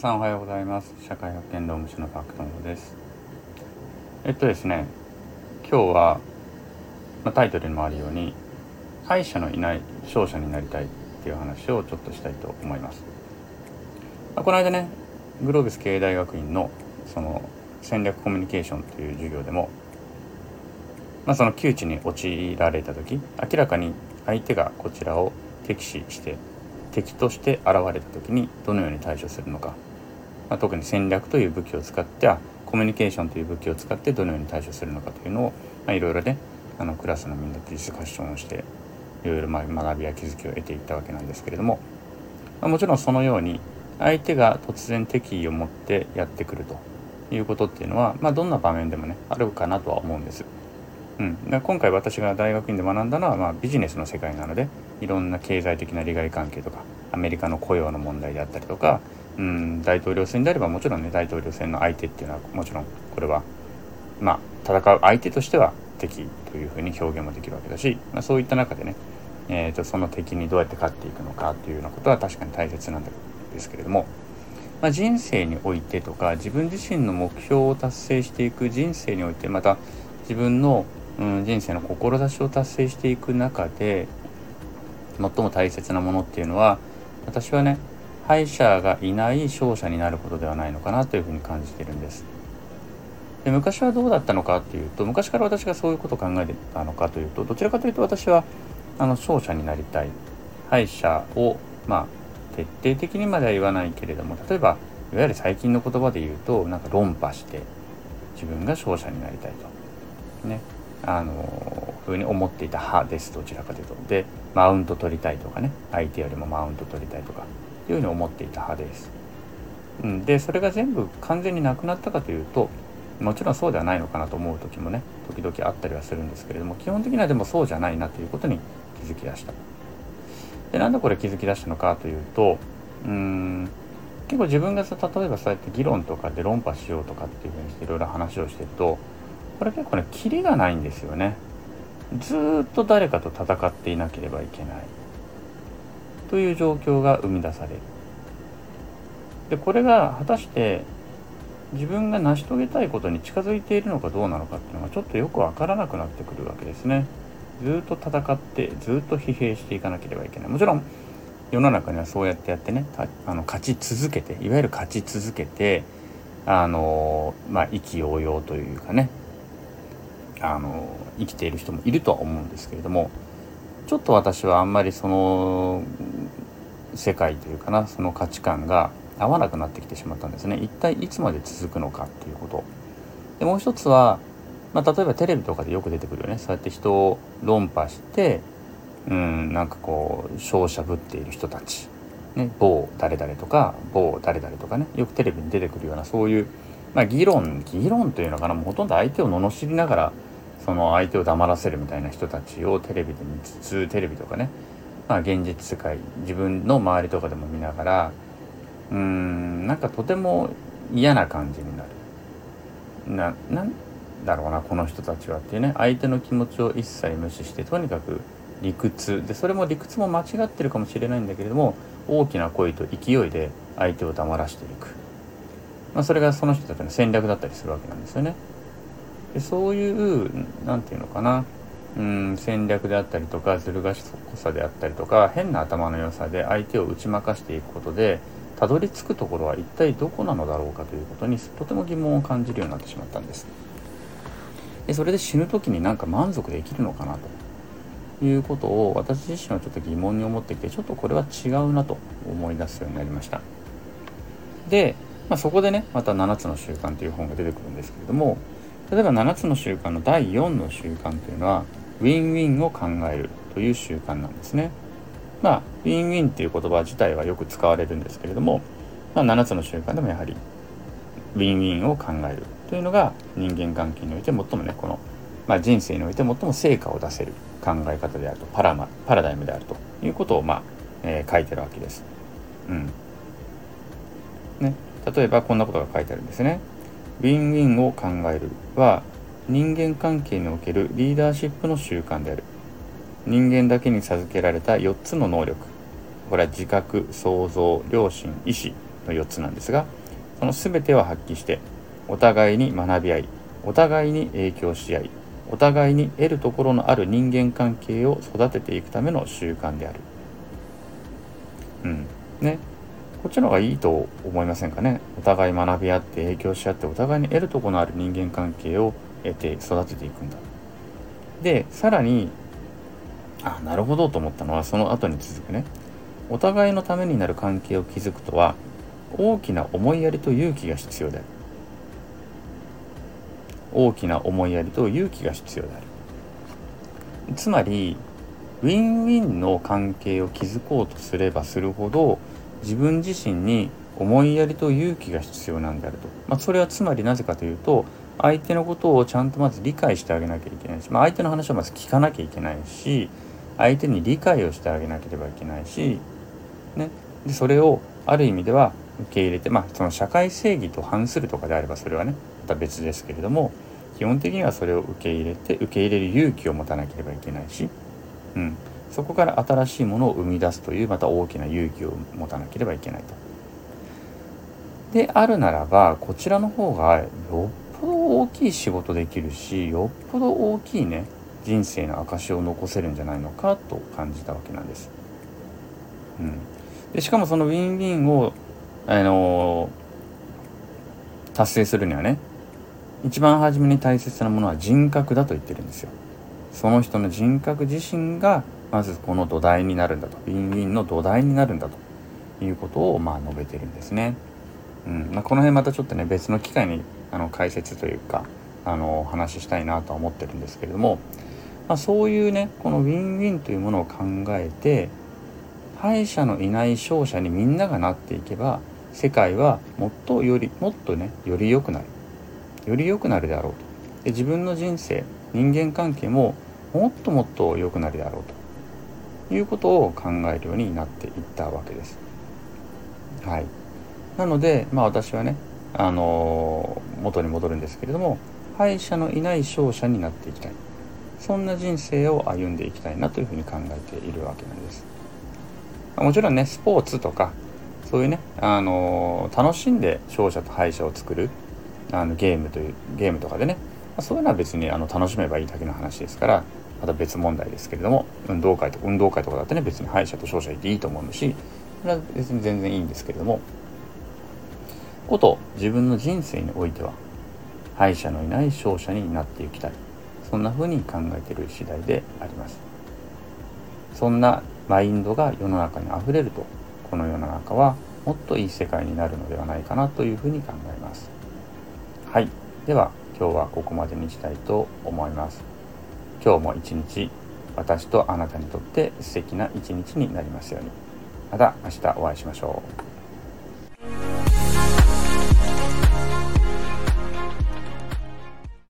さんおはようございます。社会保険労務士のパクトンです。えっとですね今日は、まあ、タイトルにもあるように敗者のいない勝者になりたいっていう話をちょっとしたいと思います、まあ、この間ねグロービス経営大学院のその戦略コミュニケーションという授業でも、まあ、その窮地に陥られた時明らかに相手がこちらを敵視して敵として現れた時にどのように対処するのか、まあ、特に戦略という武器を使ってはコミュニケーションという武器を使ってどのように対処するのかというのを、まあ、いろいろねあのクラスのみんなとディスカッションをしていろいろ学びや気づきを得ていったわけなんですけれども、まあ、もちろんそのように相手が突然敵意を持ってやってくるということっていうのは、まあ、どんな場面でもねあるかなとは思うんです。うん、今回私が大学院で学んだのは、まあ、ビジネスの世界なのでいろんな経済的な利害関係とかアメリカの雇用の問題であったりとか、うん、大統領選であればもちろんね大統領選の相手っていうのはもちろんこれはまあ戦う相手としては敵というふうに表現もできるわけだし、まあ、そういった中でね、えーと、その敵にどうやって勝っていくのかというようなことは確かに大切なんですけれども、まあ、人生においてとか自分自身の目標を達成していく人生においてまた自分のうん、人生の志を達成していく中で最も大切なものっていうのは私はね敗者がいない勝者になることではないのかなというふうに感じてるんです。で昔はどうだったのかっていうと昔から私がそういうことを考えてたのかというとどちらかというと私はあの勝者になりたい。敗者をまあ徹底的にまでは言わないけれども例えばいわゆる最近の言葉で言うとなんか論破して自分が勝者になりたいと。ね。あのふうに思っていた派ですどちらかというと。でマウント取りたいとかね。相手よりもマウント取りたいとか。いうふうに思っていた派です、うん、でそれが全部完全になくなったかというともちろんそうではないのかなと思う時もね時々あったりはするんですけれども基本的にはでもそうじゃないなということに気づき出した。でなんでこれ気づき出したのかというとうん結構自分がさ例えばそうやって議論とかで論破しようとかっていうふうにしていろいろ話をしてるとこれ結構ねキリがないんですよね。ずっと誰かと戦っていなければいけない。という状況が生み出される。でこれが果たして自分が成し遂げたいことに近づいているのかどうなのかっていうのがちょっとよくわからなくなってくるわけですね。ずっと戦ってずっと疲弊していかなければいけない。もちろん世の中にはそうやってやってねあの勝ち続けていわゆる勝ち続けてあのまあ意気揚々というかねあの生きている人もいるとは思うんですけれどもちょっと私はあんまりその世界というかなその価値観が合わなくなってきてしまったんですね。一体いつまで続くのかっていうこと。でもう一つは、まあ、例えばテレビとかでよく出てくるよね。そうやって人を論破してうんなんかこう勝者ぶっている人たち、ね、某誰々とか某誰々とかね。よくテレビに出てくるようなそういう、まあ、議論議論というのかな。もうほとんど相手を罵りながらその相手を黙らせるみたいな人たちをテレビで見つつテレビとかね、まあ、現実世界自分の周りとかでも見ながらうーんなんかとても嫌な感じになる。ななんだろうなこの人たちはっていうね相手の気持ちを一切無視してとにかく理屈でそれも理屈も間違ってるかもしれないんだけれども大きな声と勢いで相手を黙らしていく、まあ、それがその人たちの戦略だったりするわけなんですよね。でそういう何て言うのかなうん戦略であったりとかずる賢さであったりとか変な頭の良さで相手を打ち負かしていくことでたどり着くところは一体どこなのだろうかということにとても疑問を感じるようになってしまったんです。でそれで死ぬ時になんか満足できるのかなということを私自身はちょっと疑問に思ってきてちょっとこれは違うなと思い出すようになりました。で、まあ、そこでねまた7つの習慣という本が出てくるんですけれども例えば7つの習慣の第4の習慣というのはウィンウィンを考えるという習慣なんですね。まあウィンウィンっていう言葉自体はよく使われるんですけれども、まあ、7つの習慣でもやはりウィンウィンを考えるというのが人間関係において最もねこの、まあ、人生において最も成果を出せる考え方であるとパラマパラダイムであるということを、まあえー、書いてるわけです。うんね、例えばこんなことが書いてあるんですね。ウィンウィンを考えるは人間関係におけるリーダーシップの習慣である。人間だけに授けられた4つの能力。これは自覚想像良心意志の4つなんですがその全てを発揮してお互いに学び合いお互いに影響し合いお互いに得るところのある人間関係を育てていくための習慣である。うん。ね、こっちの方がいいと思いませんかね。お互い学び合って影響し合ってお互いに得るところのある人間関係を得て育てていくんだ。でさらにあなるほどと思ったのはその後に続くね。お互いのためになる関係を築くとは大きな思いやりと勇気が必要である。大きな思いやりと勇気が必要である。つまりウィンウィンの関係を築こうとすればするほど自分自身に思いやりと勇気が必要なんであると、まあ、それはつまりなぜかというと相手のことをちゃんとまず理解してあげなきゃいけないし、まあ、相手の話をまず聞かなきゃいけないし相手に理解をしてあげなければいけないし、ね、でそれをある意味では受け入れてまあその社会正義と反するとかであればそれはねまた別ですけれども基本的にはそれを受け入れて受け入れる勇気を持たなければいけないし、うん、そこから新しいものを生み出すというまた大きな勇気を持たなければいけないと。であるならばこちらの方がよっ大きい仕事できるしよっぽど大きいね人生の証を残せるんじゃないのかと感じたわけなんです。うん、でしかもそのウィンウィンを、あのー、達成するにはね一番初めに大切なものは人格だと言ってるんですよ。その人の人格自身がまずこの土台になるんだとウィンウィンの土台になるんだということをまあ述べてるんですね。うん。まあ、この辺またちょっとね別の機会にあの解説というかあのお話ししたいなとは思ってるんですけれども、まあ、そういうねこのウィンウィンというものを考えて敗者のいない勝者にみんながなっていけば世界はもっとよりもっとねより良くなる。より良くなるであろうと。で自分の人生人間関係ももっともっと良くなるであろうと。いうことを考えるようになっていったわけです。はい、なので、まあ、私はね、あのー、元に戻るんですけれども敗者のいない勝者になっていきたいそんな人生を歩んでいきたいなというふうに考えているわけなんです。もちろんねスポーツとかそういうね、あのー、楽しんで勝者と敗者を作るあのゲームというゲームとかでねまそういうのは別にあの楽しめばいいだけの話ですからまた別問題ですけれども運動会と運動会とかだってね別に敗者と勝者いていいと思うしそれは別に全然いいんですけれどもこと自分の人生においては敗者のいない勝者になっていきたい。そんな風に考えている次第であります。そんなマインドが世の中にあふれるとこの世の中はもっといい世界になるのではないかなというふうに考えます。はい。では今日はここまでにしたいと思います。今日も一日私とあなたにとって素敵な一日になりますように。また明日お会いしましょう。